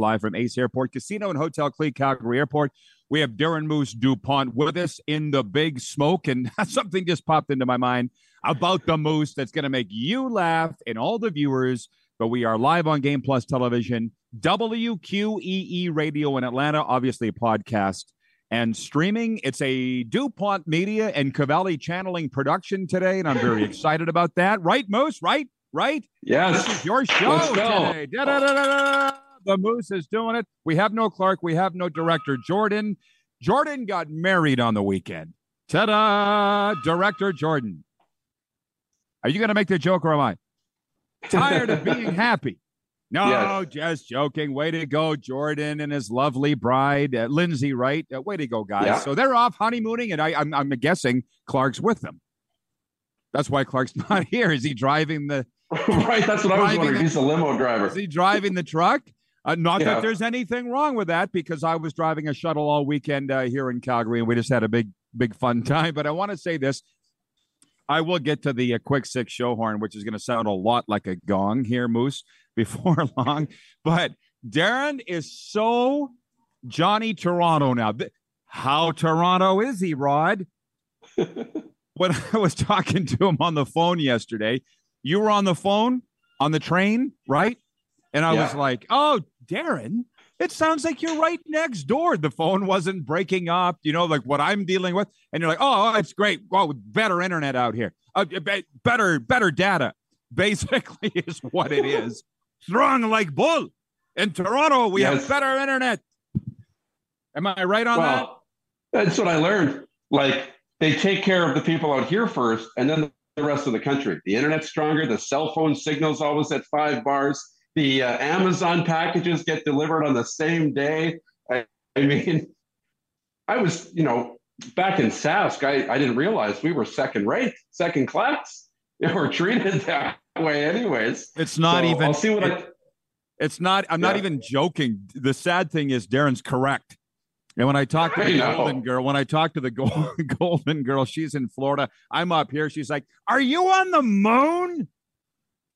Live from Ace Airport Casino and Hotel Clique Calgary Airport. We have Darren Moose DuPont with us in the big smoke, and something just popped into my mind about the Moose that's going to make you laugh and all the viewers. But we are live on Game Plus Television, WQEE Radio in Atlanta, obviously a podcast and streaming. It's a DuPont Media and Cavalli Channeling production today, and I'm very excited about that. Right, Moose? Right? Right? Yes. This is your show today. The Moose is doing it. We have no Clark. We have no director. Jordan. Jordan got married on the weekend. Ta-da! Director Jordan. Are you going to make the joke or am I? Tired of being happy. No, Yes. just joking. Way to go, Jordan and his lovely bride, uh, Lindsay. Right? Uh, way to go, guys. Yeah. So they're off honeymooning, and I, I'm, I'm guessing Clark's with them. That's why Clark's not here. Is he driving the? right. That's what I was wondering. the- He's a limo driver. Is he driving the truck? Uh, not Yeah. that there's anything wrong with that, because I was driving a shuttle all weekend uh, here in Calgary, and we just had a big, big fun time. But I want to say this: I will get to the uh, quick six show horn, which is going to sound a lot like a gong here, Moose, before long. But Darren is so Johnny Toronto now. How Toronto is he, Rod? when I was talking to him on the phone yesterday, you were on the phone on the train, right? And I was like, "Oh, Darren, it sounds like you're right next door. The phone wasn't breaking up, you know, like what I'm dealing with." And you're like, "Oh, it's great. Well, better internet out here. Uh, better, better data." Basically, is what it is. Strong like bull. In Toronto, we have better internet. Am I right on that? That's what I learned. Like they take care of the people out here first, and then the rest of the country. The internet's stronger. The cell phone signal's always at five bars. The uh, Amazon packages get delivered on the same day. I, I mean, I was, you know, back in Sask, I, I didn't realize we were second rate, second class. You know, we're treated that way, anyways. It's not So even. I'll see what it- I. It's not. I'm not even joking. The sad thing is, Darren's correct. And when I talk to the. Golden Girl, when I talk to the Gol- Golden Girl, she's in Florida. I'm up here. She's like, "Are you on the moon?"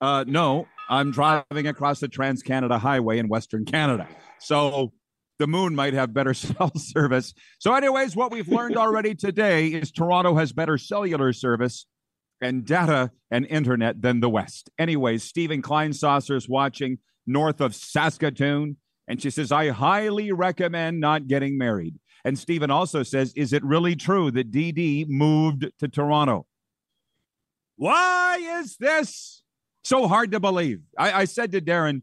Uh, no, I'm driving across the Trans Canada Highway in Western Canada. So the moon might have better cell service. So, anyways, what we've learned already today is Toronto has better cellular service and data and internet than the West. Anyways, Stephen is watching north of Saskatoon, and she says, I highly recommend not getting married. And Stephen also says, Is it really true that DD moved to Toronto? Why is this so hard to believe? I, I said to Darren,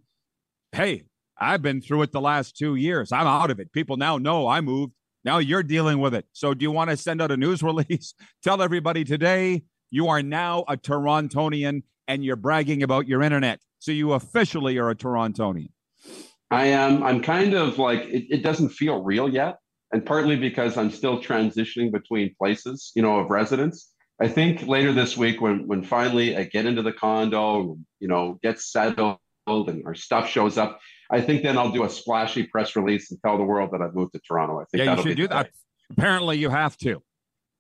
Hey, I've been through it the last two years. I'm out of it. People now know I moved. Now you're dealing with it. So do you want to send out a news release? Tell everybody today you are now a Torontonian and you're bragging about your internet. So you officially are a Torontonian. I am. I'm kind of like it, it doesn't feel real yet, and partly because I'm still transitioning between places, you know, of residence. I think later this week, when when finally I get into the condo, you know, get settled, and our stuff shows up, I think then I'll do a splashy press release and tell the world that I've moved to Toronto. I think Yeah, you should do that. Apparently, you have to.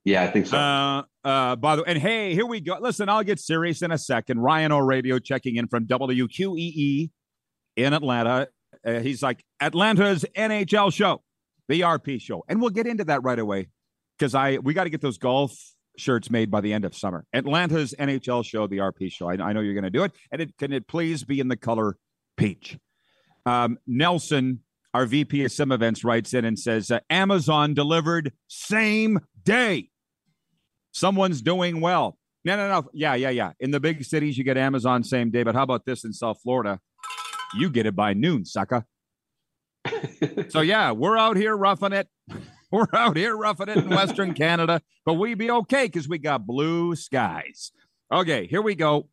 Yeah, I think so. Uh, uh, by the way, and hey, here we go. Listen, I'll get serious in a second. Ryan O'Radio checking in from WQEE in Atlanta. Uh, he's like Atlanta's NHL show, the RP show, and we'll get into that right away because I we got to get those golf shirts made by the end of summer. Atlanta's NHL show, the RP show. I, I know you're going to do it, and it can it please be in the color peach. Um, Nelson our VP of Sim Events writes in and says, uh, Amazon delivered same day. Someone's doing well. No, no, no. Yeah, yeah, yeah. In the big cities, you get Amazon same day. But how about this in South Florida? You get it by noon, sucker. so, yeah, we're out here roughing it. We're out here roughing it in Western Canada, but we be okay because we got blue skies. Okay, here we go.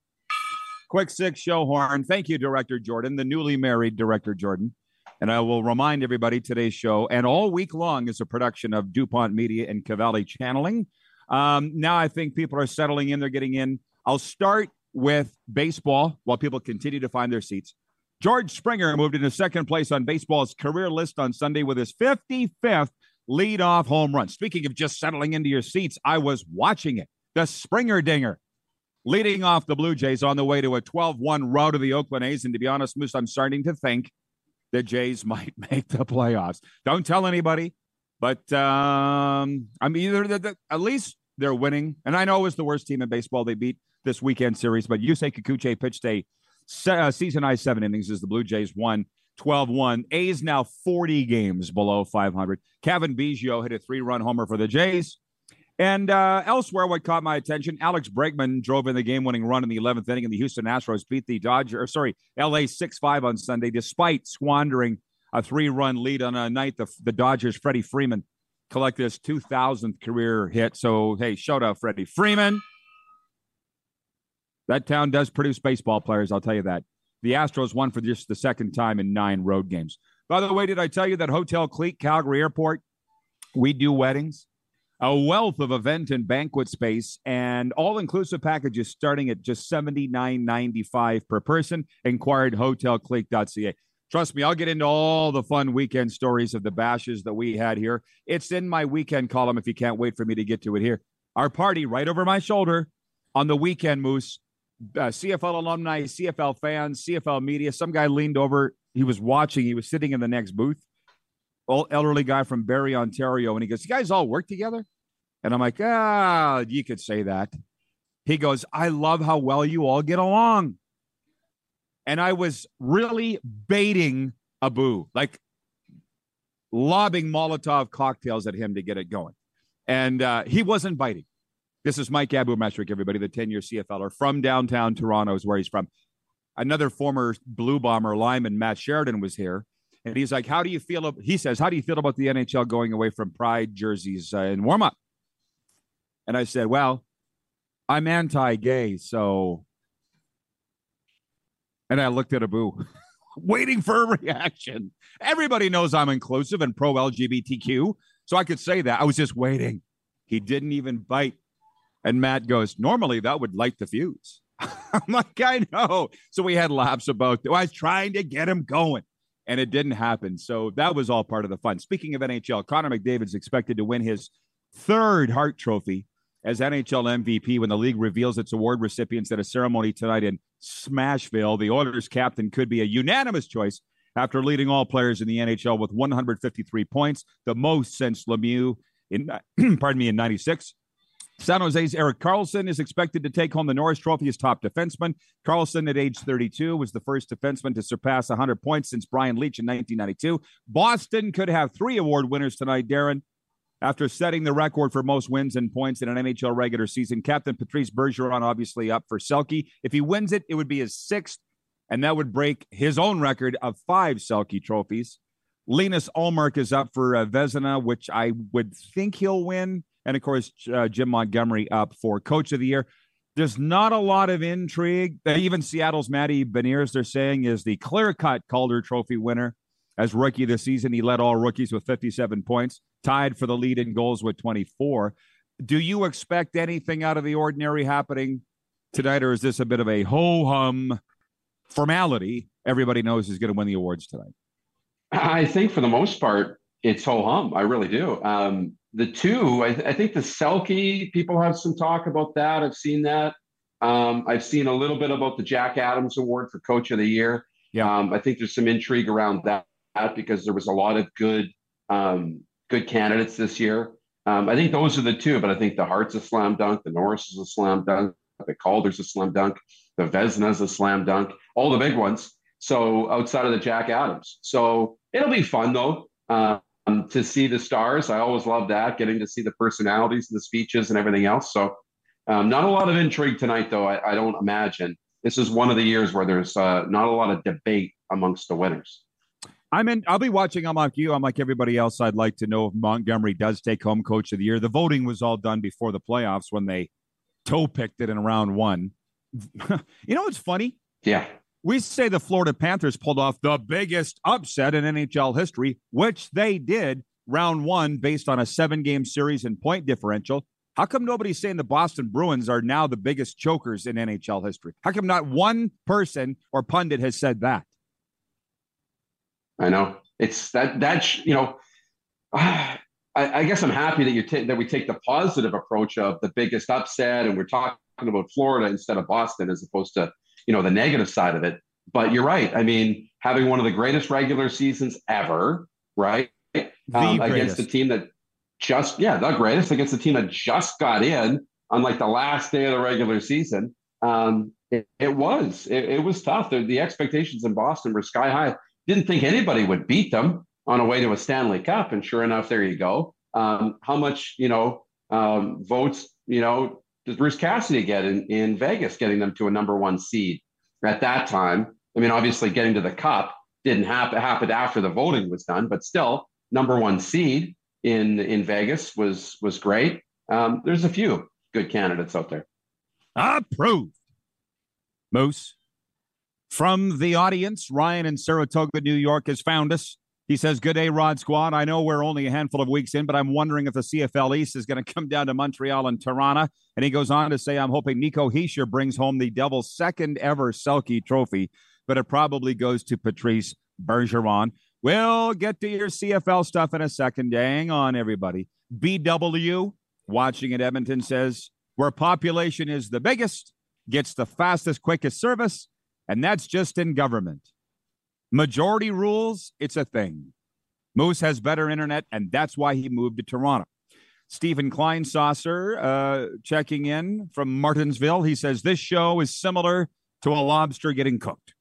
Quick six show horn. Thank you, Director Jordan, the newly married Director Jordan. And I will remind everybody today's show and all week long is a production of DuPont Media and Cavalli Channeling. Um, now I think people are settling in, they're getting in. I'll start with baseball while people continue to find their seats. George Springer moved into second place on baseball's career list on Sunday with his 55th leadoff home run. Speaking of just settling into your seats, I was watching it. The Springer Dinger leading off the Blue Jays on the way to a 12 1 rout of the Oakland A's. And to be honest, Moose, I'm starting to think the Jays might make the playoffs. Don't tell anybody, but um, I mean, they're, they're, at least they're winning. And I know it was the worst team in baseball they beat this weekend series, but Yusei Kikuchi pitched a uh, season high seven innings as the Blue Jays won 12 1. A's now 40 games below 500. Cavan Biggio hit a three run homer for the Jays. And uh, elsewhere, what caught my attention, Alex Bregman drove in the game winning run in the 11th inning, and the Houston Astros beat the Dodgers, or sorry, LA 6 5 on Sunday, despite squandering a three run lead on a night the, the Dodgers, Freddie Freeman, collected his 2000th career hit. So, hey, shout out Freddie Freeman. That town does produce baseball players, I'll tell you that. The Astros won for just the second time in nine road games. By the way, did I tell you that Hotel Clique, Calgary Airport, we do weddings? A wealth of event and banquet space and all inclusive packages starting at just $79.95 per person. Inquired hotelclique.ca. Trust me, I'll get into all the fun weekend stories of the bashes that we had here. It's in my weekend column if you can't wait for me to get to it here. Our party right over my shoulder on the weekend, Moose uh, CFL alumni, CFL fans, CFL media. Some guy leaned over. He was watching. He was sitting in the next booth. Old elderly guy from Barrie, Ontario, and he goes, "You guys all work together?" And I'm like, "Ah, you could say that." He goes, "I love how well you all get along." And I was really baiting Abu, like lobbing Molotov cocktails at him to get it going, and uh, he wasn't biting. This is Mike Abou-Mechrek, everybody, the 10 year CFLer from downtown Toronto, is where he's from. Another former Blue Bomber lineman, Matt Sheridan, was here. And he's like, How do you feel? He says, How do you feel about the NHL going away from pride jerseys uh, in warm up? And I said, Well, I'm anti gay. So, and I looked at Abu, waiting for a reaction. Everybody knows I'm inclusive and pro LGBTQ. So I could say that. I was just waiting. He didn't even bite. And Matt goes, normally that would light the fuse. I'm like, I know. So we had laughs about I was trying to get him going, and it didn't happen. So that was all part of the fun. Speaking of NHL, Connor McDavid's expected to win his third Hart Trophy as NHL MVP when the league reveals its award recipients at a ceremony tonight in Smashville. The Oilers captain could be a unanimous choice after leading all players in the NHL with 153 points, the most since Lemieux in pardon me in 96. San Jose's Erik Karlsson is expected to take home the Norris Trophy as top defenseman. Karlsson, at age 32, was the first defenseman to surpass 100 points since Brian Leetch in 1992. Boston could have three award winners tonight, Darren. After setting the record for most wins and points in an NHL regular season, Captain Patrice Bergeron obviously up for Selke. If he wins it, it would be his sixth, and that would break his own record of five Selke trophies. Linus Ullmark is up for uh, Vezina, which I would think he'll win and of course uh, Jim Montgomery up for Coach of the Year. There's not a lot of intrigue. Even Seattle's Matty Beniers, they're saying, is the clear-cut Calder Trophy winner as rookie this season. He led all rookies with 57 points, tied for the lead in goals with 24. Do you expect anything out of the ordinary happening tonight, or is this a bit of a ho hum formality? Everybody knows who's going to win the awards tonight. I think for the most part, it's ho hum. I really do. Um, the two, I, th- I, think the Selke, people have some talk about that. I've seen that. Um, I've seen a little bit about the Jack Adams Award for Coach of the Year. Yeah. Um, I think there's some intrigue around that, because there was a lot of good um, good candidates this year. Um, I think those are the two, but I think the Hart's a slam dunk, the Norris is a slam dunk, the Calder's a slam dunk, the Vezina's a slam dunk, all the big ones. So outside of the Jack Adams. So it'll be fun though um, to see the stars. I always love that, getting to see the personalities and the speeches and everything else. So, um, not a lot of intrigue tonight, though. I, I, don't imagine this is one of the years where there's uh, not a lot of debate amongst the winners. I'm in. I'll be watching. I'm like you. I'm like everybody else. I'd like to know if Montgomery does take home Coach of the Year. The voting was all done before the playoffs when they toe picked it in round one. you know what's funny? Yeah. We say the Florida Panthers pulled off the biggest upset in NHL history, which they did round one based on a seven game series and point differential. How come nobody's saying the Boston Bruins are now the biggest chokers in NHL history? How come not one person or pundit has said that? I know it's that that you know. I, I guess I'm happy that you take that we take the positive approach of the biggest upset, and we're talking about Florida instead of Boston, as opposed to you know the negative side of it. But you're right. I mean, having one of the greatest regular seasons ever, right? Um, against a team that just yeah, the greatest against a team that just got in on like the last day of the regular season. Um, it, it was it, it, was tough. The, the expectations in Boston were sky high. Didn't think anybody would beat them on a way to a Stanley Cup, and sure enough, there you go. Um, how much you know um, votes you know does Bruce Cassidy get in, in Vegas, getting them to a number one seed at that time? I mean, obviously, getting to the Cup didn't happen It happened after the voting was done, but still, number one seed in in Vegas was was great. Um, there's a few good candidates out there. Approved. Moose. From the audience, Ryan in Saratoga, New York, has found us. He says, Good day, Rod Squad. I know we're only a handful of weeks in, but I'm wondering if the CFL East is going to come down to Montreal and Toronto. And he goes on to say, I'm hoping Nico Hischier brings home the Devils' second ever Selke trophy, but it probably goes to Patrice Bergeron. We'll get to your CFL stuff in a second. Hang on, everybody. BW, watching at Edmonton, says, Where population is the biggest, gets the fastest, quickest service, and that's just in government. Majority rules, it's a thing. Moose has better internet, and that's why he moved to Toronto. Stephen Kleinsaucer uh, checking in from Martinsville. He says this show is similar to a lobster getting cooked.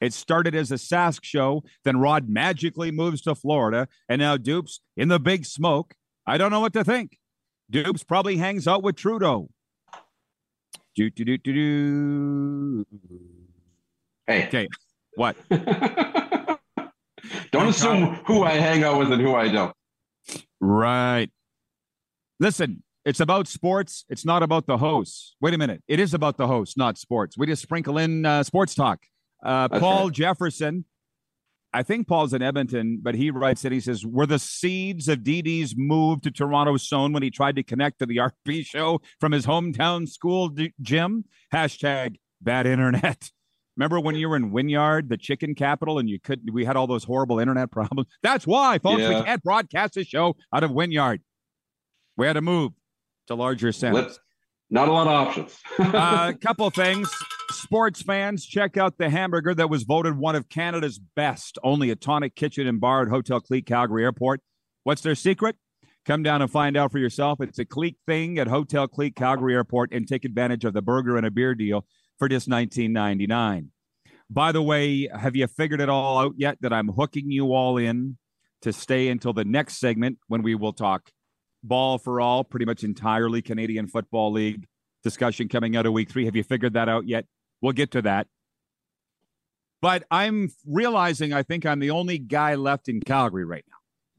It started as a Sask show, then Rod magically moves to Florida, and now Dupes in the big smoke. I don't know what to think. Dupes probably hangs out with Trudeau. Do do do do do. Hey. Okay. What? don't assume who I hang out with and who I don't. Right. Listen, it's about sports. It's not about the hosts. Wait a minute. It is about the hosts, not sports. We just sprinkle in uh, sports talk. Uh, Paul right. Jefferson, I think Paul's in Edmonton, but he writes it. He says, Were the seeds of DD's move to Toronto sown when he tried to connect to the RP show from his hometown school d- gym? Hashtag bad internet. Remember when you were in Wynyard, the chicken capital, and you could we had all those horrible internet problems? That's why, folks, yeah. we can't broadcast the show out of Wynyard. We had to move to larger centers. Not a lot of options. A uh, couple things. Sports fans, check out the hamburger that was voted one of Canada's best. Only a tonic kitchen and bar at Hotel Clique Calgary Airport. What's their secret? Come down and find out for yourself. It's a Clique thing at Hotel Clique Calgary Airport and take advantage of the burger and a beer deal for just $19.99. By the way, have you figured it all out yet that I'm hooking you all in to stay until the next segment when we will talk ball for all, pretty much entirely Canadian Football League discussion coming out of week three. Have you figured that out yet? We'll get to that. But I'm realizing I think I'm the only guy left in Calgary right now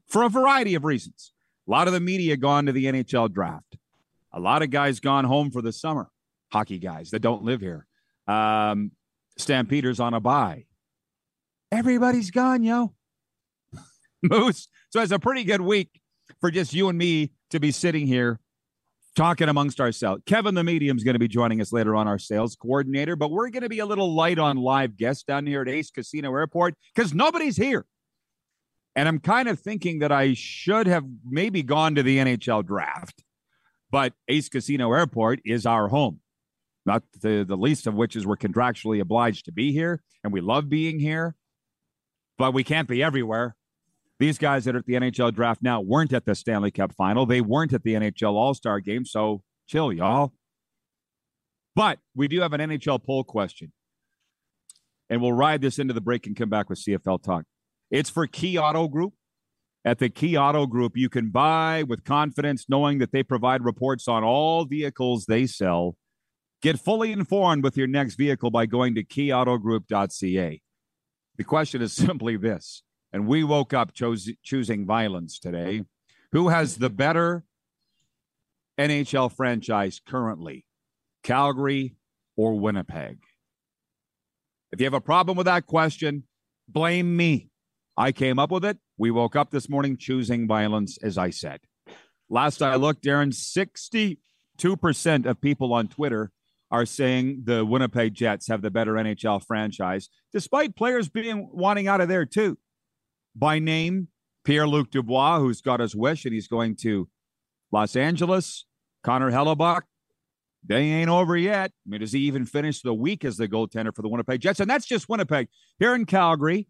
for a variety of reasons. A lot of the media gone to the NHL draft. A lot of guys gone home for the summer, hockey guys that don't live here. Um, Stampeders on a bye. Everybody's gone, yo. Moose. So it's a pretty good week for just you and me to be sitting here talking amongst ourselves. Kevin, the medium, is going to be joining us later on, our sales coordinator, but we're going to be a little light on live guests down here at Ace Casino Airport because nobody's here. And I'm kind of thinking that I should have maybe gone to the NHL draft, but Ace Casino Airport is our home not the, the least of which is we're contractually obliged to be here and we love being here, but we can't be everywhere. These guys that are at the NHL draft now weren't at the Stanley Cup final. They weren't at the NHL All Star game. So chill, y'all. But we do have an NHL poll question. And we'll ride this into the break and come back with CFL talk. It's for Key Auto Group. At the Key Auto Group, you can buy with confidence knowing that they provide reports on all vehicles they sell. Get fully informed with your next vehicle by going to keyautogroup.ca. The question is simply this, and we woke up choosing violence today. Who has the better NHL franchise currently, Calgary or Winnipeg? If you have a problem with that question, blame me. I came up with it. We woke up this morning choosing violence, as I said. Last I looked, Darren, 62% of people on Twitter are saying the Winnipeg Jets have the better NHL franchise, despite players being wanting out of there too. By name, Pierre Luc Dubois, who's got his wish and he's going to Los Angeles. Connor Hellebuyck, they ain't over yet. I mean, does he even finish the week as the goaltender for the Winnipeg Jets? And that's just Winnipeg. Here in Calgary,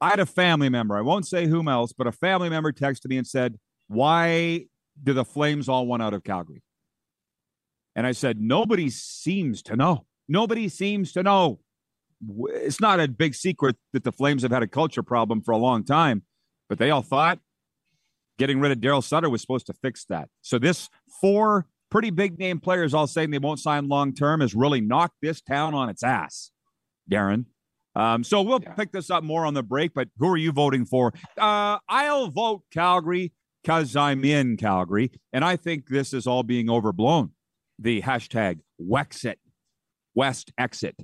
I had a family member. I won't say whom else, but a family member texted me and said, Why do the Flames all want out of Calgary? And I said, Nobody seems to know. Nobody seems to know. It's not a big secret that the Flames have had a culture problem for a long time, but they all thought getting rid of Daryl Sutter was supposed to fix that. So this four pretty big name players all saying they won't sign long term has really knocked this town on its ass, Darren. Um, so we'll yeah. pick this up more on the break. But who are you voting for? Uh, I'll vote Calgary because I'm in Calgary, and I think this is all being overblown. The hashtag Wexit, West Exit.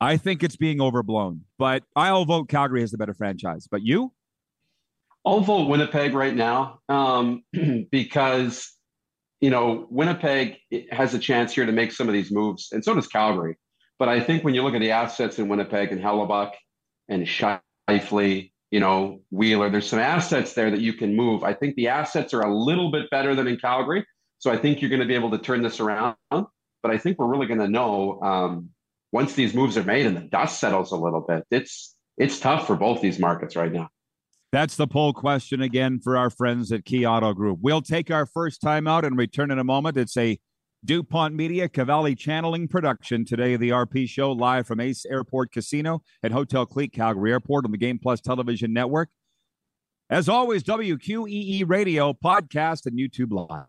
I think it's being overblown, but I'll vote Calgary as the better franchise. But you? I'll vote Winnipeg right now um, because you know Winnipeg has a chance here to make some of these moves, and so does Calgary. But I think when you look at the assets in Winnipeg and Hellebuyck and Scheifele, you know, Wheeler, there's some assets there that you can move. I think the assets are a little bit better than in Calgary. So I think you're going to be able to turn this around. But I think we're really going to know um, once these moves are made and the dust settles a little bit. It's it's tough for both these markets right now. That's the poll question again for our friends at Key Auto Group. We'll take our first time out and return in a moment. It's a DuPont Media, Cavalli Channeling Production. Today, the RP Show live from Ace Airport Casino at Hotel Clique, Calgary Airport on the Game Plus Television Network. As always, WQEE Radio, podcast, and YouTube Live.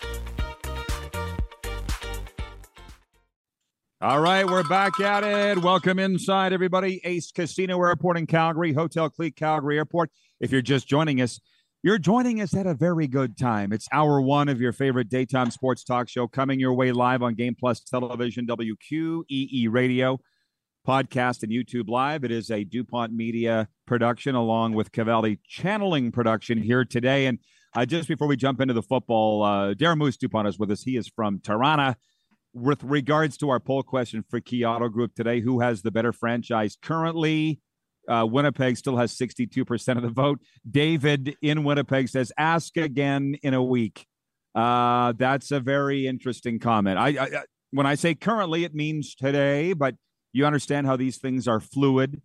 All right, we're back at it. Welcome inside, everybody. Ace Casino Airport in Calgary, Hotel Clique Calgary Airport. If you're just joining us, you're joining us at a very good time. It's hour one of your favorite daytime sports talk show coming your way live on Game Plus Television, WQEE Radio, podcast, and YouTube Live. It is a DuPont Media production along with Cavalli Channeling production here today. And uh, just before we jump into the football, uh, Darren Moose DuPont is with us. He is from Toronto with regards to our poll question for Key Auto Group today, who has the better franchise currently? Uh, Winnipeg still has 62% of the vote. David in Winnipeg says, ask again in a week. Uh, that's a very interesting comment. I, I, when I say currently, it means today, but you understand how these things are fluid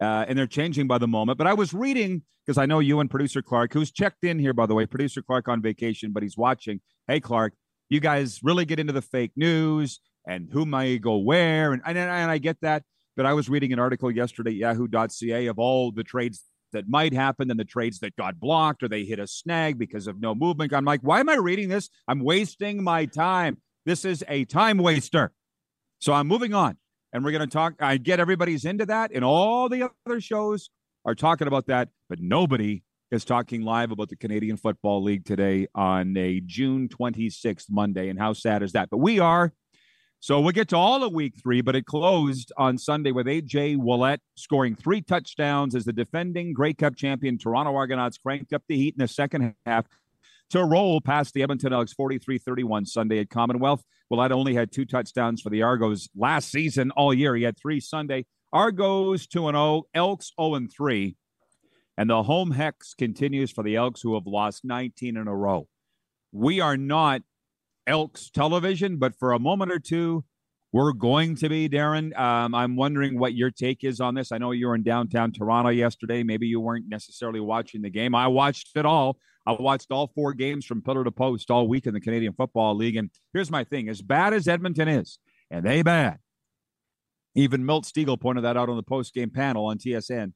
uh, and they're changing by the moment. But I was reading because I know you and producer Clark, who's checked in here, by the way, producer Clark on vacation, but he's watching. Hey, Clark, you guys really get into the fake news and who may go where. And, and, and I get that. But I was reading an article yesterday, yahoo.ca, of all the trades that might happen and the trades that got blocked or they hit a snag because of no movement. I'm like, why am I reading this? I'm wasting my time. This is a time waster. So I'm moving on. and we're going to talk. I get everybody's into that, and all the other shows are talking about that, but nobody is talking live about the Canadian Football League today on a June 26th Monday. And how sad is that? But we are. So we'll get to all of week three, but it closed on Sunday with AJ Ouellette scoring three touchdowns as the defending Grey Cup champion Toronto Argonauts cranked up the heat in the second half to roll past the Edmonton Elks 43 31 Sunday at Commonwealth. Ouellette only had two touchdowns for the Argos last season all year. He had three Sunday. Argos 2 0, Elks 0 3. And the home hex continues for the Elks, who have lost 19 in a row. We are not Elks television, but for a moment or two, we're going to be, Darren. Um, I'm wondering what your take is on this. I know you were in downtown Toronto yesterday. Maybe you weren't necessarily watching the game. I watched it all. I watched all four games from pillar to post all week in the Canadian Football League. And here's my thing as bad as Edmonton is, and they bad, even Milt Stegall pointed that out on the post game panel on TSN.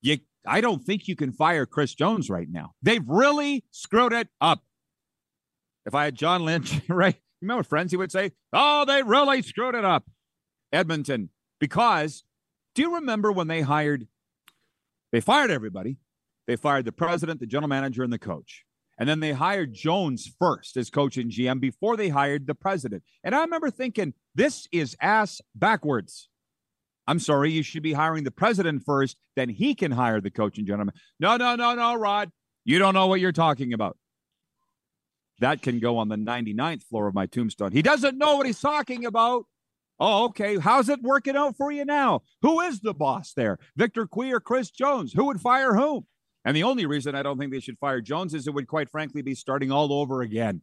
You, I don't think you can fire Chris Jones right now. They've really screwed it up. If I had John Lynch, right? Remember friends, he would say, Oh, they really screwed it up. Edmonton. Because do you remember when they hired, they fired everybody? They fired the president, the general manager, and the coach. And then they hired Jones first as coach and GM before they hired the president. And I remember thinking, this is ass backwards. I'm sorry, you should be hiring the president first, then he can hire the coach and manager. No, no, no, no, Rod. You don't know what you're talking about. That can go on the 99th floor of my tombstone. He doesn't know what he's talking about. Oh, okay. How's it working out for you now? Who is the boss there? Victor Cui or Chris Jones? Who would fire whom? And the only reason I don't think they should fire Jones is it would quite frankly be starting all over again.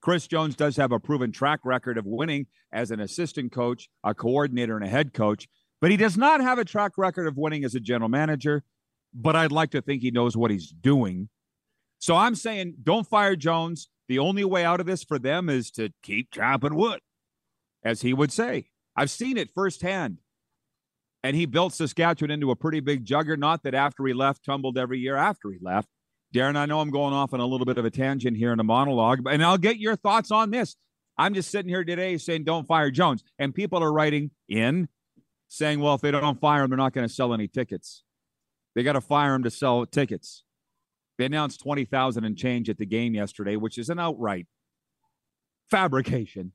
Chris Jones does have a proven track record of winning as an assistant coach, a coordinator, and a head coach, but he does not have a track record of winning as a general manager. But I'd like to think he knows what he's doing. So I'm saying don't fire Jones. The only way out of this for them is to keep chopping wood, as he would say. I've seen it firsthand. And he built Saskatchewan into a pretty big juggernaut that after he left tumbled every year after he left. Darren, I know I'm going off on a little bit of a tangent here in a monologue, and I'll get your thoughts on this. I'm just sitting here today saying don't fire Jones. And people are writing in saying, well, if they don't fire him, they're not going to sell any tickets. They got to fire him to sell tickets. They announced 20,000 and change at the game yesterday, which is an outright fabrication.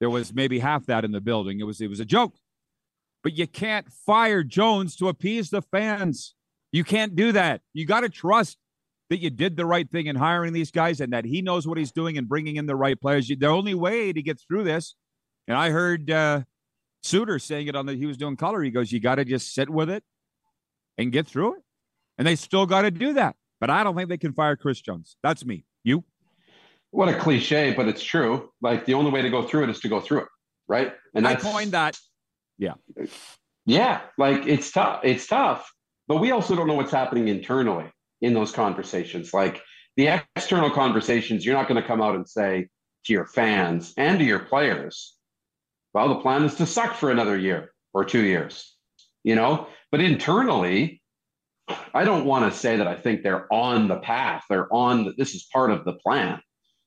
There was maybe half that in the building. It was it was a joke. But you can't fire Jones to appease the fans. You can't do that. You got to trust that you did the right thing in hiring these guys and that he knows what he's doing and bringing in the right players. The only way to get through this, and I heard uh, Suitor saying it on the he was doing color. He goes, "You got to just sit with it and get through it," and they still got to do that. But I don't think they can fire Chris Jones. That's me. You? What a cliche, but it's true. Like the only way to go through it is to go through it, right? And I coined that. Yeah. Yeah, like it's tough. It's tough. But we also don't know what's happening internally in those conversations. Like the external conversations, you're not going to come out and say to your fans and to your players, well, the plan is to suck for another year or two years, you know? But internally, I don't want to say that I think they're on the path. They're on the, this is part of the plan,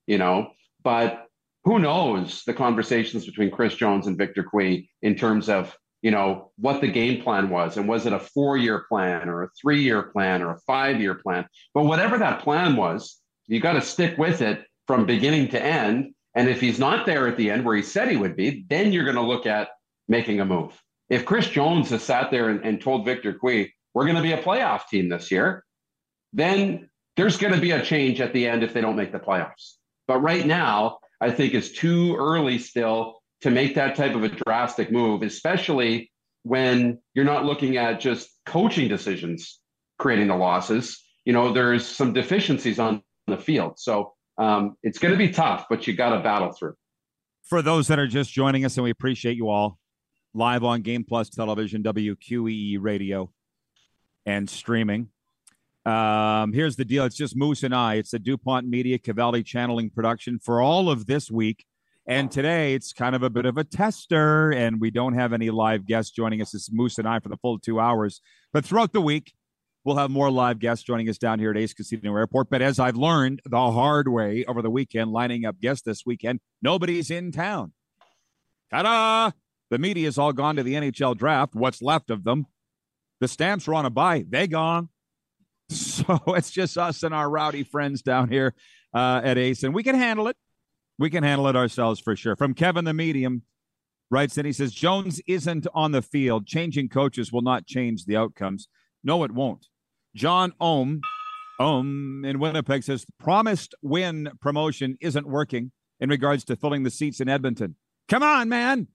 you know. But who knows the conversations between Chris Jones and Victor Cui in terms of you know what the game plan was and was it a four year plan or a three year plan or a five year plan but whatever that plan was you got to stick with it from beginning to end and if he's not there at the end where he said he would be then you're going to look at making a move if chris jones has sat there and, and told victor cui we're going to be a playoff team this year, then there's going to be a change at the end if they don't make the playoffs. But right now, I think it's too early still to make that type of a drastic move, especially when you're not looking at just coaching decisions creating the losses. You know, there's some deficiencies on the field. So um, it's going to be tough, but you got to battle through. For those that are just joining us, and we appreciate you all, live on Game Plus Television, WQEE Radio and streaming. Um, here's the deal. It's just Moose and I. It's the DuPont Media Cavalli channeling production for all of this week. And today it's kind of a bit of a tester, and we don't have any live guests joining us. It's Moose and I for the full two hours. But throughout the week, we'll have more live guests joining us down here at Ace Casino Airport. But as I've learned the hard way over the weekend, lining up guests this weekend, nobody's in town. Ta da! The media's all gone to the NHL draft. What's left of them? The Stamps are on a buy. They gone. So it's just us and our rowdy friends down here uh, at Ace, and we can handle it. We can handle it ourselves for sure. From Kevin the Medium, writes and he says Jones isn't on the field. Changing coaches will not change the outcomes. No, it won't. John Ohm, Ohm in Winnipeg says promised win promotion isn't working in regards to filling the seats in Edmonton. Come on, man.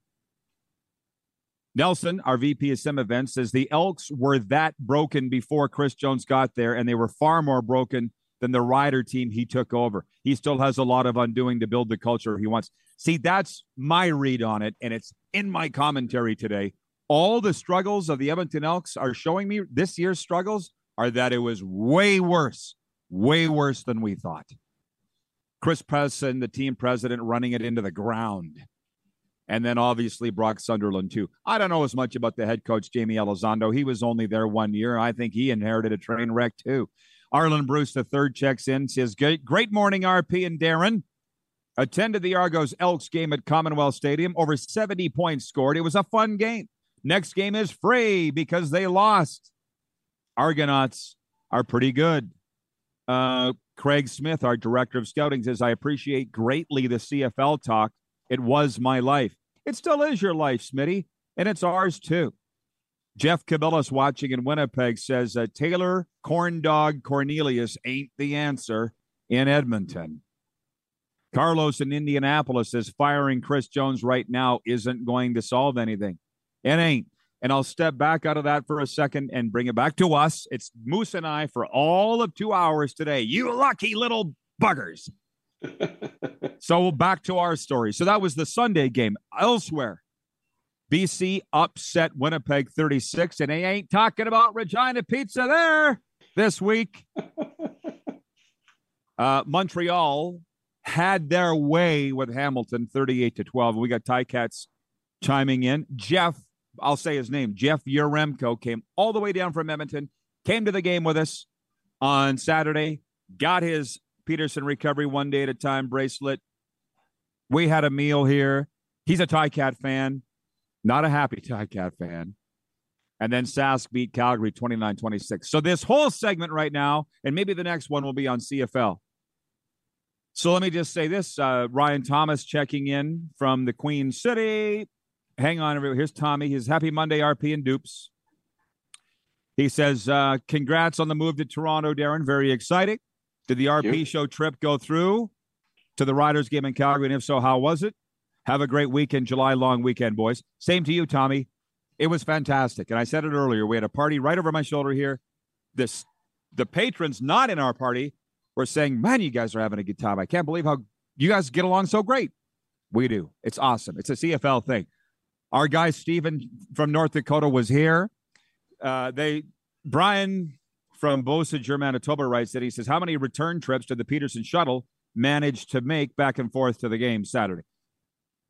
Nelson, our VP of Sim Events, says the Elks were that broken before Chris Jones got there, and they were far more broken than the rider team he took over. He still has a lot of undoing to build the culture he wants. See, that's my read on it, and it's in my commentary today. All the struggles of the Edmonton Elks are showing me this year's struggles are that it was way worse, way worse than we thought. Chris Presson, the team president, running it into the ground. And then obviously Brock Sunderland, too. I don't know as much about the head coach, Jaime Elizondo. He was only there one year. I think he inherited a train wreck, too. Arland Bruce, the third, checks in, says, Great morning, RP and Darren. Attended the Argos Elks game at Commonwealth Stadium. Over 70 points scored. It was a fun game. Next game is free because they lost. Argonauts are pretty good. Uh, Craig Smith, our director of scouting, says, I appreciate greatly the CFL talk. It was my life. It still is your life, Smitty, and it's ours too. Jeff Cabillas watching in Winnipeg says uh, Taylor Corndog Cornelius ain't the answer in Edmonton. Carlos in Indianapolis says firing Chris Jones right now isn't going to solve anything. It ain't. And I'll step back out of that for a second and bring it back to us. It's Moose and I for all of two hours today. You lucky little buggers. so back to our story. So that was the Sunday game. Elsewhere, BC upset Winnipeg 36, and they ain't talking about Regina Pizza there this week. Uh, Montreal had their way with Hamilton 38 to 12. We got Ticats chiming in. Jeff, I'll say his name, Jeff Yaremko came all the way down from Edmonton, came to the game with us on Saturday, got his Peterson recovery one day at a time bracelet. We had a meal here. He's a Ticat fan, not a happy Ticat fan. And then Sask beat Calgary 29 26. So this whole segment right now, and maybe the next one will be on CFL. So let me just say this uh, Ryan Thomas checking in from the Queen City. Hang on, everybody. Here's Tommy. He's happy Monday, RP and dupes. He says, uh, Congrats on the move to Toronto, Darren. Very exciting. Did the RP show trip go through to the Riders game in Calgary? And if so, how was it? Have a great weekend, July long weekend, boys. Same to you, Tommy. It was fantastic. And I said it earlier. We had a party right over my shoulder here. This the patrons not in our party were saying, Man, you guys are having a good time. I can't believe how you guys get along so great. We do. It's awesome. It's a CFL thing. Our guy Steven from North Dakota was here. Uh, they Brian from Beausejour, Manitoba writes that he says, How many return trips did the Peterson shuttle manage to make back and forth to the game Saturday?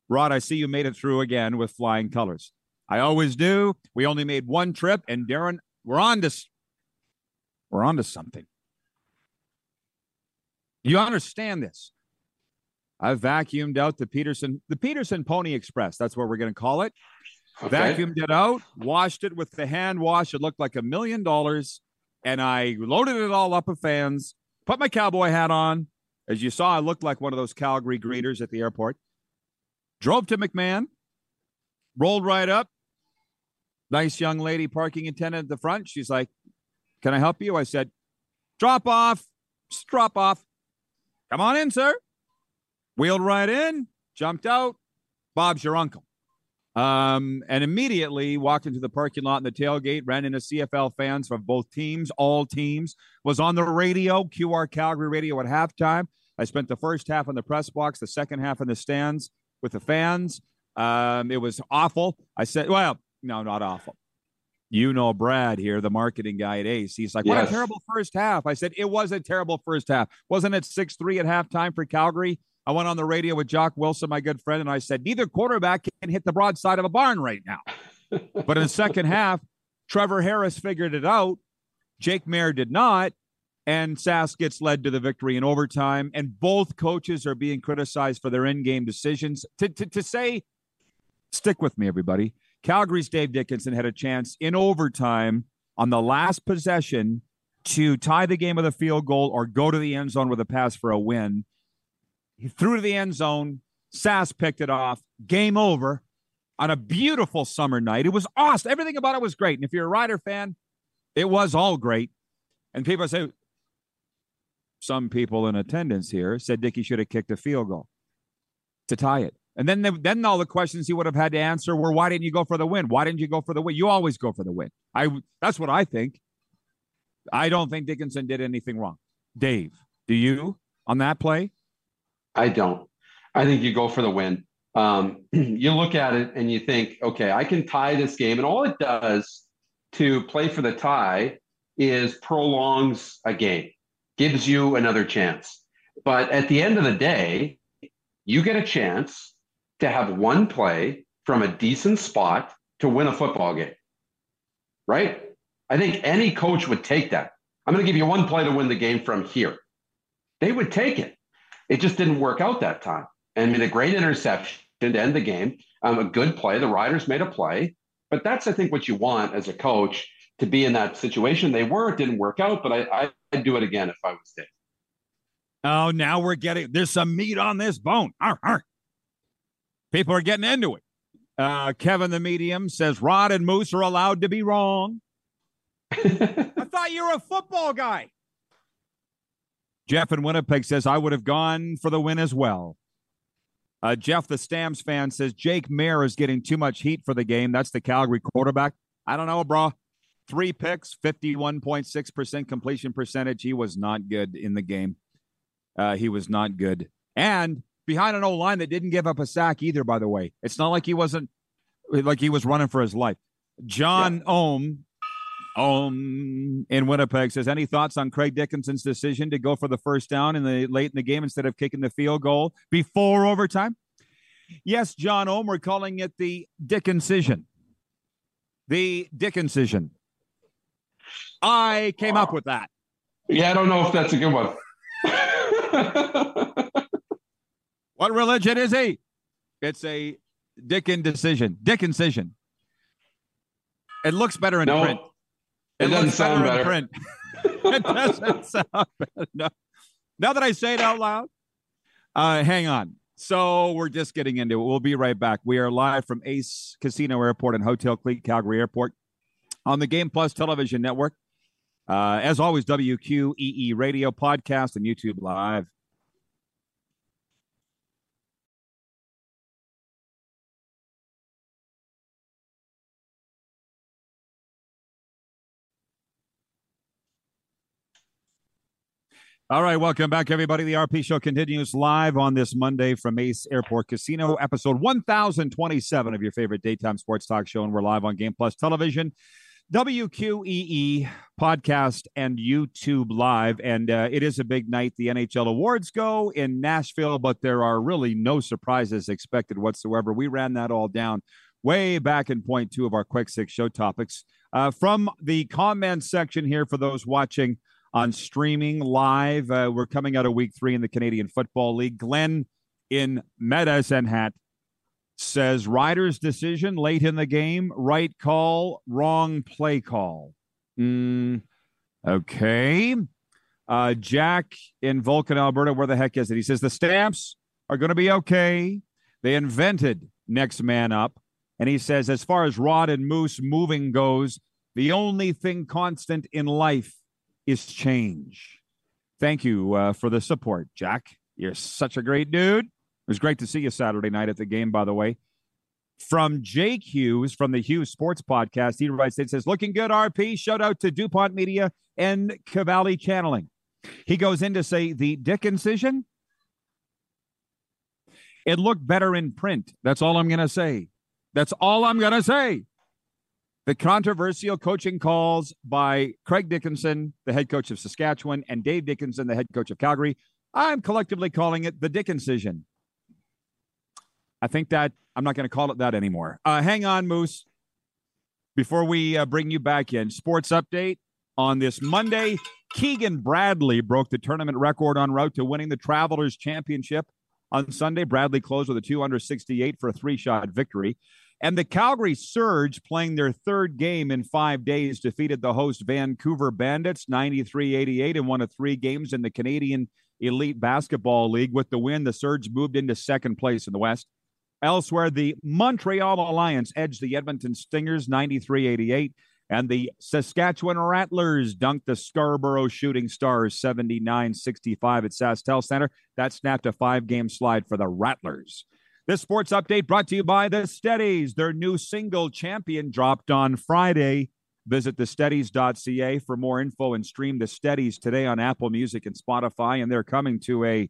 Rod, I see you made it through again with flying colors. I always do. We only made one trip, and Darren, we're on to we're on to something. You understand this. I vacuumed out the Peterson, the Peterson Pony Express. That's what we're going to call it. Okay. Vacuumed it out, washed it with the hand wash. It looked like a million dollars. And I loaded it all up with fans, put my cowboy hat on. As you saw, I looked like one of those Calgary greeters at the airport. Drove to McMahon, rolled right up. Nice young lady parking attendant at the front. She's like, Can I help you? I said, Drop off. Drop off. Come on in, sir. Wheeled right in, jumped out. Bob's your uncle. Um, and immediately walked into the parking lot in the tailgate, ran into CFL fans from both teams, all teams, was on the radio, QR Calgary radio at halftime. I spent the first half in the press box, the second half in the stands with the fans. Um, it was awful. I said, well, no, not awful. You know Brad here, the marketing guy at Ace. He's like, what yes. a terrible first half. I said, it was a terrible first half. Wasn't it 6 3 at halftime for Calgary? I went on the radio with Jock Wilson, my good friend, and I said, neither quarterback can hit the broadside of a barn right now. but in the second half, Trevor Harris figured it out. Jake Maier did not. And Sask gets led to the victory in overtime. And both coaches are being criticized for their in game decisions. To, to, to say Stick with me, everybody. Calgary's Dave Dickenson had a chance in overtime on the last possession to tie the game with a field goal or go to the end zone with a pass for a win. He threw to the end zone. Sass picked it off. Game over on a beautiful summer night. It was awesome. Everything about it was great. And if you're a Rider fan, it was all great. And people say, some people in attendance here said Dickey should have kicked a field goal to tie it. And then, the, then all the questions he would have had to answer were, why didn't you go for the win? Why didn't you go for the win? You always go for the win. I that's what I think. I don't think Dickenson did anything wrong. Dave, do you on that play? I don't. I think you go for the win. Um, you look at it and you think, okay, I can tie this game, and all it does to play for the tie is prolongs a game, gives you another chance. But at the end of the day, you get a chance to have one play from a decent spot to win a football game. Right? I think any coach would take that. I'm going to give you one play to win the game from here. They would take it. It just didn't work out that time. And I mean, a great interception to end the game, um, a good play. The Riders made a play, but that's I think what you want as a coach to be in that situation. They were, it didn't work out, but I, I'd do it again if I was Dave. Oh, now we're getting there's some meat on this bone. Arr, arr. People are getting into it. Uh, Kevin the medium says Rod and Moose are allowed to be wrong. I thought you were a football guy. Jeff in Winnipeg says I would have gone for the win as well. Uh, Jeff, the Stamps fan, says Jake Maier is getting too much heat for the game. That's the Calgary quarterback. I don't know, bro. Three picks, 51.6% completion percentage. He was not good in the game. Uh, he was not good. And behind an old line that didn't give up a sack either, by the way. It's not like he wasn't like he was running for his life. John yeah. Ohm, Ohm in Winnipeg says, any thoughts on Craig Dickenson's decision to go for the first down in the late in the game instead of kicking the field goal before overtime? Yes, John Ohm, we're calling it the Dick incision. The Dick incision. I came up with that. Yeah, I don't know if that's a good one. what religion is he? It's a Dick indecision. Dick incision. It looks better in no, print. It, it doesn't sound better. better. it doesn't sound better. No. Now that I say it out loud, uh, hang on. So we're just getting into it. We'll be right back. We are live from Ace Casino Airport and Hotel Clique Calgary Airport on the Game Plus Television Network. Uh, as always, WQEE Radio Podcast and YouTube Live. All right, welcome back, everybody. The RP Show continues live on this Monday from Ace Airport Casino, episode 1027 of your favorite daytime sports talk show. And we're live on Game Plus Television, WQEE podcast, and YouTube Live. And uh, it is a big night. The NHL awards go in Nashville, but there are really no surprises expected whatsoever. We ran that all down way back in point two of our quick six show topics. Uh, from the comment section here for those watching on streaming live. Uh, we're coming out of week three in the Canadian Football League. Glenn in Medicine Hat says Riders' decision late in the game, right call, wrong play call. Mm, okay. Uh, Jack in Vulcan, Alberta, where the heck is it? He says the Stamps are going to be okay. They invented next man up. And he says, as far as Rod and Moose moving goes, the only thing constant in life is change. Thank you uh, for the support, Jack. You're such a great dude. It was great to see you Saturday night at the game, by the way. From Jake Hughes from the Hughes Sports Podcast, he writes, it says, looking good, RP. Shout out to DuPont Media and Cavalli Channeling. He goes in to say the Dick incision. It looked better in print. That's all I'm going to say. That's all I'm going to say. The controversial coaching calls by Craig Dickenson, the head coach of Saskatchewan, and Dave Dickenson, the head coach of Calgary. I'm collectively calling it the Dickensision. I think that I'm not going to call it that anymore. Uh, hang on, Moose. Before we uh, bring you back in, sports update on this Monday. Keegan Bradley broke the tournament record en route to winning the Travelers Championship on Sunday. Bradley closed with a 2 under 68 for a three shot victory. And the Calgary Surge, playing their third game in five days, defeated the host Vancouver Bandits 93 88 in one of three games in the Canadian Elite Basketball League. With the win, the Surge moved into second place in the West. Elsewhere, the Montreal Alliance edged the Edmonton Stingers 93 88. And the Saskatchewan Rattlers dunked the Scarborough Shooting Stars 79 65 at SaskTel Center. That snapped a five game slide for the Rattlers. This sports update brought to you by the Steadies. Their new single champion dropped on Friday. Visit thesteadies.ca for more info and stream the Steadies today on Apple Music and Spotify. And they're coming to a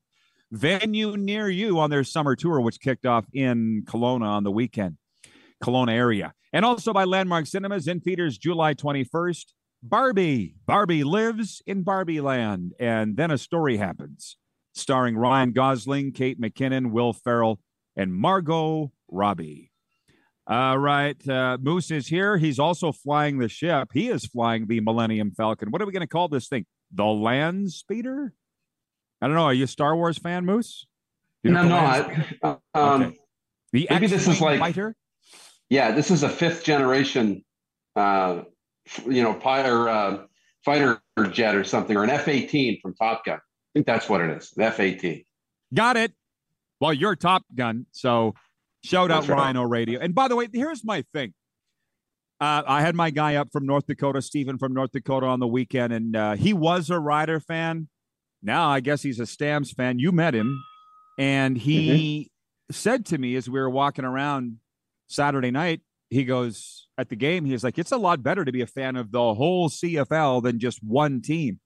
venue near you on their summer tour, which kicked off in Kelowna on the weekend, Kelowna area. And also by Landmark Cinemas in theaters July 21st. Barbie. Barbie lives in Barbie land. And then a story happens, starring Ryan Gosling, Kate McKinnon, Will Ferrell, and Margot Robbie. All right. Uh, Moose is here. He's also flying the ship. He is flying the Millennium Falcon. What are we going to call this thing? The Land Speeder? I don't know. Are you a Star Wars fan, Moose? You know no, no. um, okay. The maybe this is like fighter. Yeah, this is a fifth generation, uh, you know, fighter uh, fighter jet or something, or an F eighteen from Top Gun. I think that's what it is. The F eighteen. Got it. Well, you're Top Gun, so shout out right. Rhino Radio. And by the way, here's my thing. Uh, I had my guy up from North Dakota, Stephen from North Dakota, on the weekend, and uh, he was a Rider fan. Now I guess he's a Stamps fan. You met him, and he mm-hmm. said to me as we were walking around Saturday night, he goes at the game, he's like, "It's a lot better to be a fan of the whole CFL than just one team."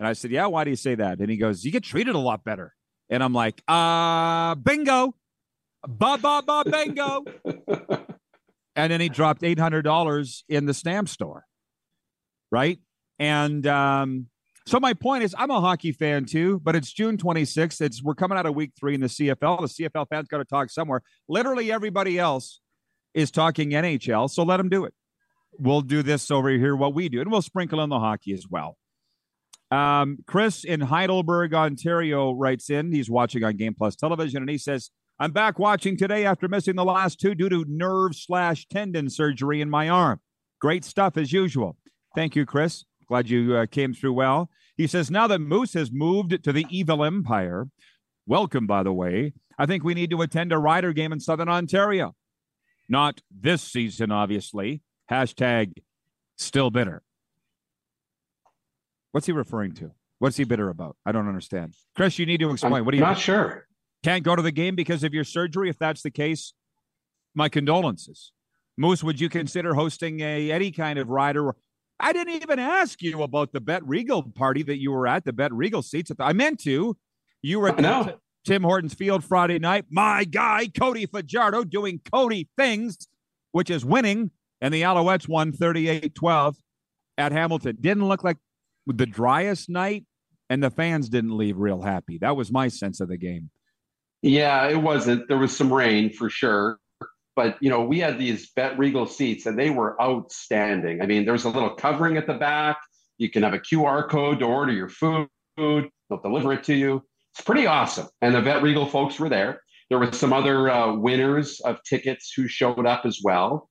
And I said, "Yeah, why do you say that?" And he goes, "You get treated a lot better." And I'm like, uh, bingo, ba ba ba bingo. and then he dropped $800 in the stamp store. Right. And um, so my point is, I'm a hockey fan too, but it's June 26th. It's we're coming out of week three in the CFL. The CFL fans got to talk somewhere. Literally everybody else is talking NHL, so let them do it. We'll do this over here, what we do, and we'll sprinkle in the hockey as well. Um, Chris in Heidelberg, Ontario writes in. He's watching on Game Plus Television, and he says, I'm back watching today after missing the last two due to nerve slash tendon surgery in my arm. Great stuff as usual. Thank you, Chris. Glad you uh, came through well. He says, now that Moose has moved to the Evil Empire, welcome, by the way, I think we need to attend a Rider game in Southern Ontario. Not this season, obviously. Hashtag still bitter. What's he referring to? What's he bitter about? I don't understand. Chris, you need to explain. I'm what are you not sure? Can't go to the game because of your surgery. If that's the case, my condolences. Moose, would you consider hosting a any kind of rider? I didn't even ask you about the Bet Regal party that you were at. The Bet Regal seats. I meant to. You were at the, Tim Hortons Field Friday night. My guy Cody Fajardo doing Cody things, which is winning, and the Alouettes won 38-12 at Hamilton. Didn't look like the driest night, and the fans didn't leave real happy. That was my sense of the game. Yeah, it wasn't. There was some rain for sure. But you know, we had these Bet Regal seats and they were outstanding. I mean, there's a little covering at the back. You can have a QR code to order your food. They'll deliver it to you. It's pretty awesome. And the Bet Regal folks were there. There were some other uh, winners of tickets who showed up as well.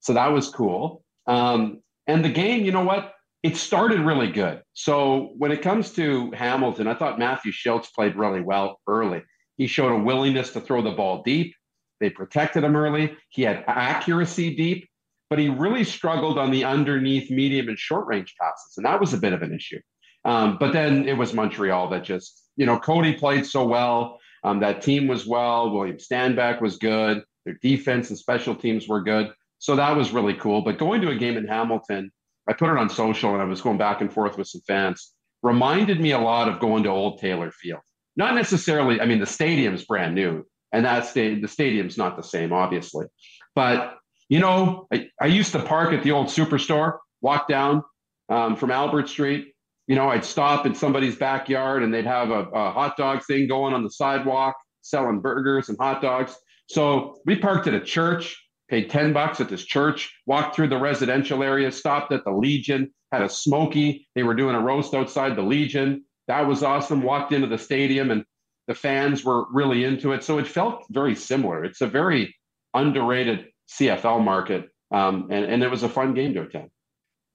So that was cool. Um, and the game, you know what? It started really good. So when it comes to Hamilton, I thought Matthew Shiltz played really well early. He showed a willingness to throw the ball deep. They protected him early. He had accuracy deep, but he really struggled on the underneath medium and short range passes. And that was a bit of an issue. Um, but then it was Montreal that just, you know, Cody played so well. Um, that team was well. William Stanback was good. Their defense and special teams were good. So that was really cool. But going to a game in Hamilton, I put it on social and I was going back and forth with some fans. Reminded me a lot of going to Old Taylor Field. Not necessarily, I mean, the stadium's brand new, and that's sta- the stadium's not the same, obviously. But, you know, I, I used to park at the old superstore, walk down um, from Albert Street. You know, I'd stop in somebody's backyard and they'd have a, a hot dog thing going on the sidewalk, selling burgers and hot dogs. So we parked at a church paid 10 bucks at this church, walked through the residential area, stopped at the Legion, had a smoky. They were doing a roast outside the Legion. That was awesome. Walked into the stadium and the fans were really into it. So it felt very similar. It's a very underrated CFL market. Um, and, and it was a fun game to attend.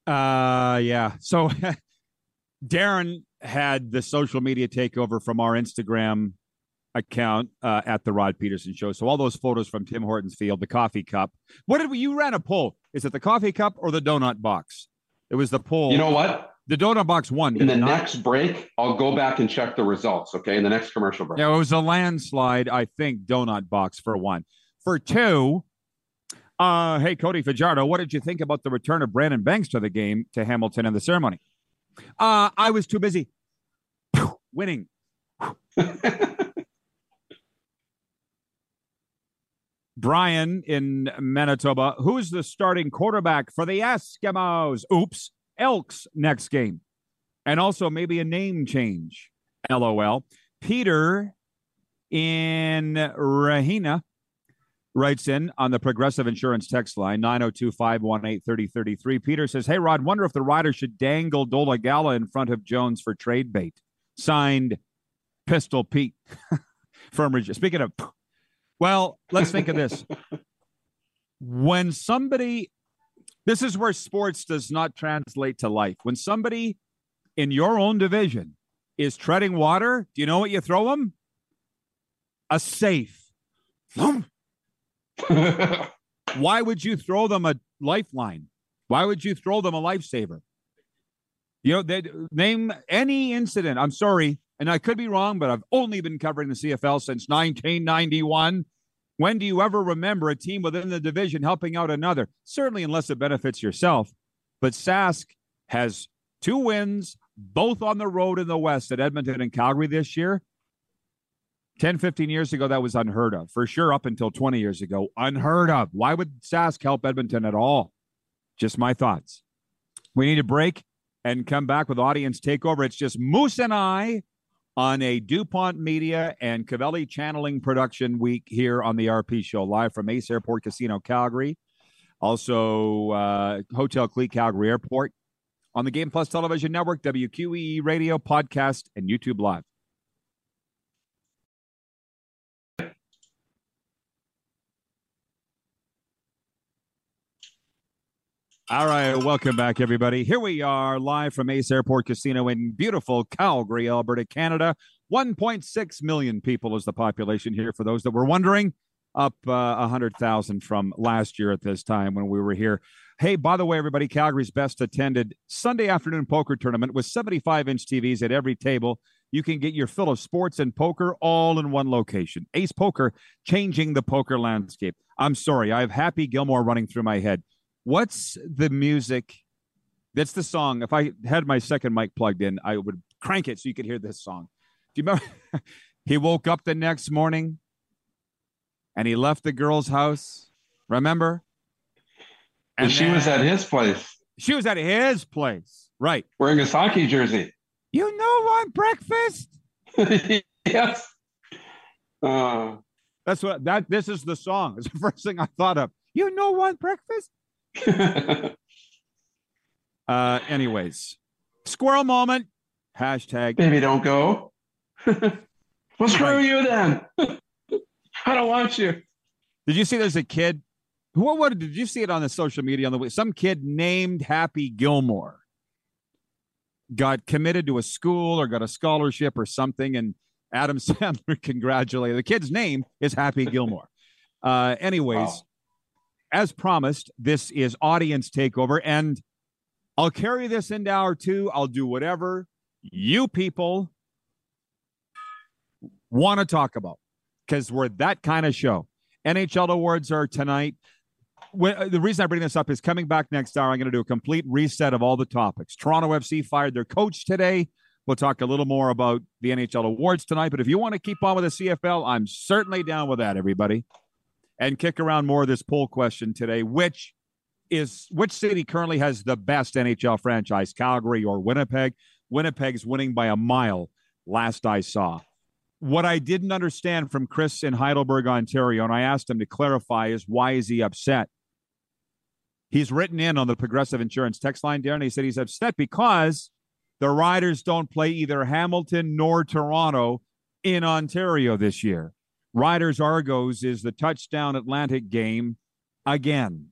Uh, yeah. So Darren had the social media takeover from our Instagram account uh, at the Rod Peterson Show. So all those photos from Tim Hortons Field, the coffee cup. What did we? You ran a poll. Is it the coffee cup or the donut box? It was the poll. You know what? The donut box won. In the next break, I'll go back and check the results. Okay, in the next commercial break. Yeah, it was a landslide. I think donut box for one. For two, uh, hey Cody Fajardo, what did you think about the return of Brandon Banks to the game to Hamilton and the ceremony? Uh, I was too busy winning. Brian in Manitoba, who's the starting quarterback for the Eskimos? Oops, Elks next game. And also maybe a name change. LOL. Peter in Rahina writes in on the Progressive Insurance text line 902 518 3033. Peter says, Hey, Rod, wonder if the Riders should dangle Dolegala in front of Jones for trade bait. Signed Pistol Pete from Speaking of, well, let's think of this. when somebody, this is where sports does not translate to life. When somebody in your own division is treading water, do you know what you throw them? A safe. Why would you throw them a lifeline? Why would you throw them a lifesaver? You know, they name any incident. I'm sorry, and I could be wrong, but I've only been covering the CFL since 1991. When do you ever remember a team within the division helping out another? Certainly, unless it benefits yourself. But Sask has two wins, both on the road in the West at Edmonton and Calgary this year. 10, 15 years ago, that was unheard of. For sure, up until 20 years ago, unheard of. Why would Sask help Edmonton at all? Just my thoughts. We need a break and come back with audience takeover. It's just Moose and I on a DuPont Media and Cavelli Channeling Production Week here on the RP Show, live from Ace Airport Casino, Calgary. Also, uh, Hotel Clique, Calgary Airport. On the Game Plus Television Network, WQEE Radio, Podcast, and YouTube Live. All right, welcome back, everybody. Here we are live from Ace Airport Casino in beautiful Calgary, Alberta, Canada. 1.6 million people is the population here, for those that were wondering, up uh, 100,000 from last year at this time when we were here. Hey, by the way, everybody, Calgary's best attended Sunday afternoon poker tournament with 75 inch TVs at every table. You can get your fill of sports and poker all in one location. Ace Poker, changing the poker landscape. I'm sorry, I have Happy Gilmore running through my head. What's the music? That's the song. If I had my second mic plugged in, I would crank it so you could hear this song. Do you remember? he woke up the next morning and he left the girl's house. Remember? And she was at his place. She was at his place. Right. Wearing a hockey jersey. You know what? Breakfast? yes. Uh, That's what that this is the song. It's the first thing I thought of. You know what breakfast? uh, anyways, squirrel moment. Hashtag. Baby, don't go. well, screw right. you then. I don't want you. Did you see there's a kid? What, what did you see it on the social media on the way? Some kid named Happy Gilmore got committed to a school or got a scholarship or something, and Adam Sandler congratulated. The kid's name is Happy Gilmore. Uh, anyways, oh as promised, this is audience takeover, and I'll carry this into hour two. I'll do whatever you people want to talk about because we're that kind of show. NHL awards are tonight. When, uh, the reason I bring this up is coming back next hour. I'm going to do a complete reset of all the topics. Toronto FC fired their coach today. We'll talk a little more about the NHL awards tonight. But if you want to keep on with the CFL, I'm certainly down with that, everybody and kick around more of this poll question today, which is which city currently has the best NHL franchise, Calgary or Winnipeg? Winnipeg's winning by a mile, last I saw. What I didn't understand from Chris in Heidelberg, Ontario, and I asked him to clarify is why is he upset? He's written in on the Progressive Insurance text line, Darren. He said he's upset because the Riders don't play either Hamilton nor Toronto in Ontario this year. Riders Argos is the touchdown Atlantic game again.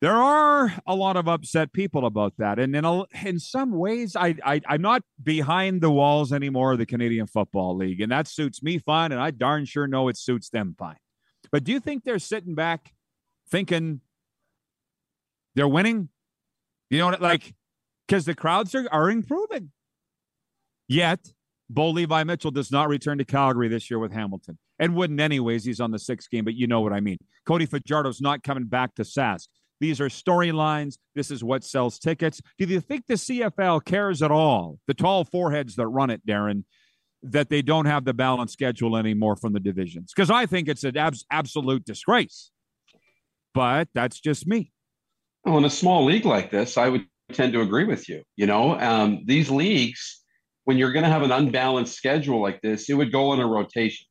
There are a lot of upset people about that, and in a, in some ways, I, I I'm not behind the walls anymore of the Canadian Football League, and that suits me fine, and I darn sure know it suits them fine. But do you think they're sitting back, thinking they're winning? You know? Like, because the crowds are, are improving. Yet, Bo Levi Mitchell does not return to Calgary this year with Hamilton and wouldn't anyways. He's on the sixth game, but you know what I mean. Cody Fajardo's not coming back to Sask. These are storylines. This is what sells tickets. Do you think the CFL cares at all? The tall foreheads that run it, Darren, that they don't have the balanced schedule anymore from the divisions? Because I think it's an abs- absolute disgrace. But that's just me. Well, in a small league like this, I would tend to agree with you. You know, um, these leagues, when you're going to have an unbalanced schedule like this, it would go in a rotation.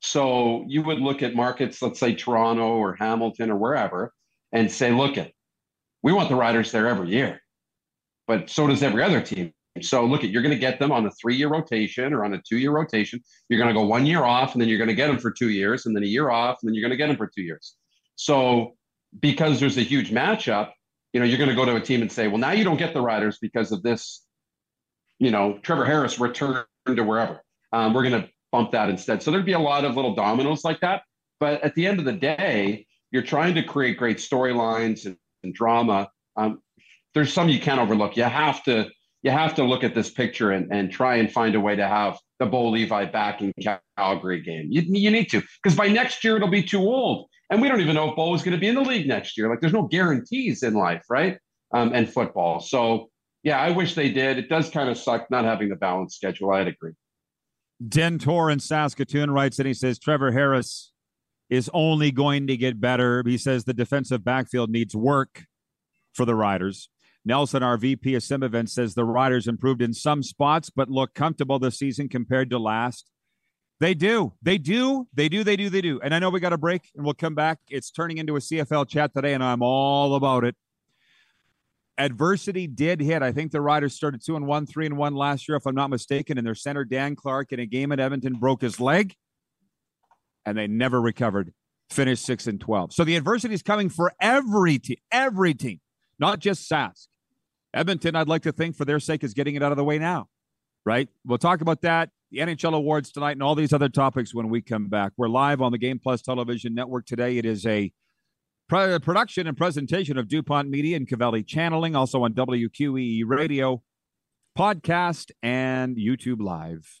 So you would look at markets, let's say Toronto or Hamilton or wherever, and say, look at, we want the riders there every year, but so does every other team. So look at, you're going to get them on a three-year rotation or on a two-year rotation. You're going to go one year off, and then you're going to get them for two years, and then a year off, and then you're going to get them for two years. So because there's a huge matchup, you know, you're going to go to a team and say, well, now you don't get the riders because of this. You know, Trevor Harris returned to wherever. Um, we're going to bump that instead. So there'd be a lot of little dominoes like that. But at the end of the day, you're trying to create great storylines and, and, drama. Um, there's some you can't overlook. You have to you have to look at this picture and, and try and find a way to have the Bo Levi back in Calgary game. You, you need to because by next year it'll be too old, and we don't even know if Bo is going to be in the league next year. Like there's no guarantees in life, right? Um, and football. So yeah, I wish they did. It does kind of suck not having the balanced schedule. I'd agree. Dentor in Saskatoon writes and he says Trevor Harris is only going to get better. He says the defensive backfield needs work for the Riders. Nelson, our VP of Sim Events, says the Riders improved in some spots, but look comfortable this season compared to last. They do. They do. They do. They do. They do. And I know we got a break and we'll come back. It's turning into a CFL chat today, and I'm all about it. Adversity did hit. I think the Riders started two and one, three and one last year, if I'm not mistaken. And their center, Dan Clark, in a game at Edmonton, broke his leg and they never recovered. Finished six and twelve. So the adversity is coming for every team, every team, not just Sask. Edmonton, I'd like to think for their sake, is getting it out of the way now. Right? We'll talk about that, the NHL awards tonight, and all these other topics when we come back. We're live on the Game Plus Television Network today. It is a Uh, production and presentation of DuPont Media and Covelli Channeling, also on WQEE Radio, podcast, and YouTube Live.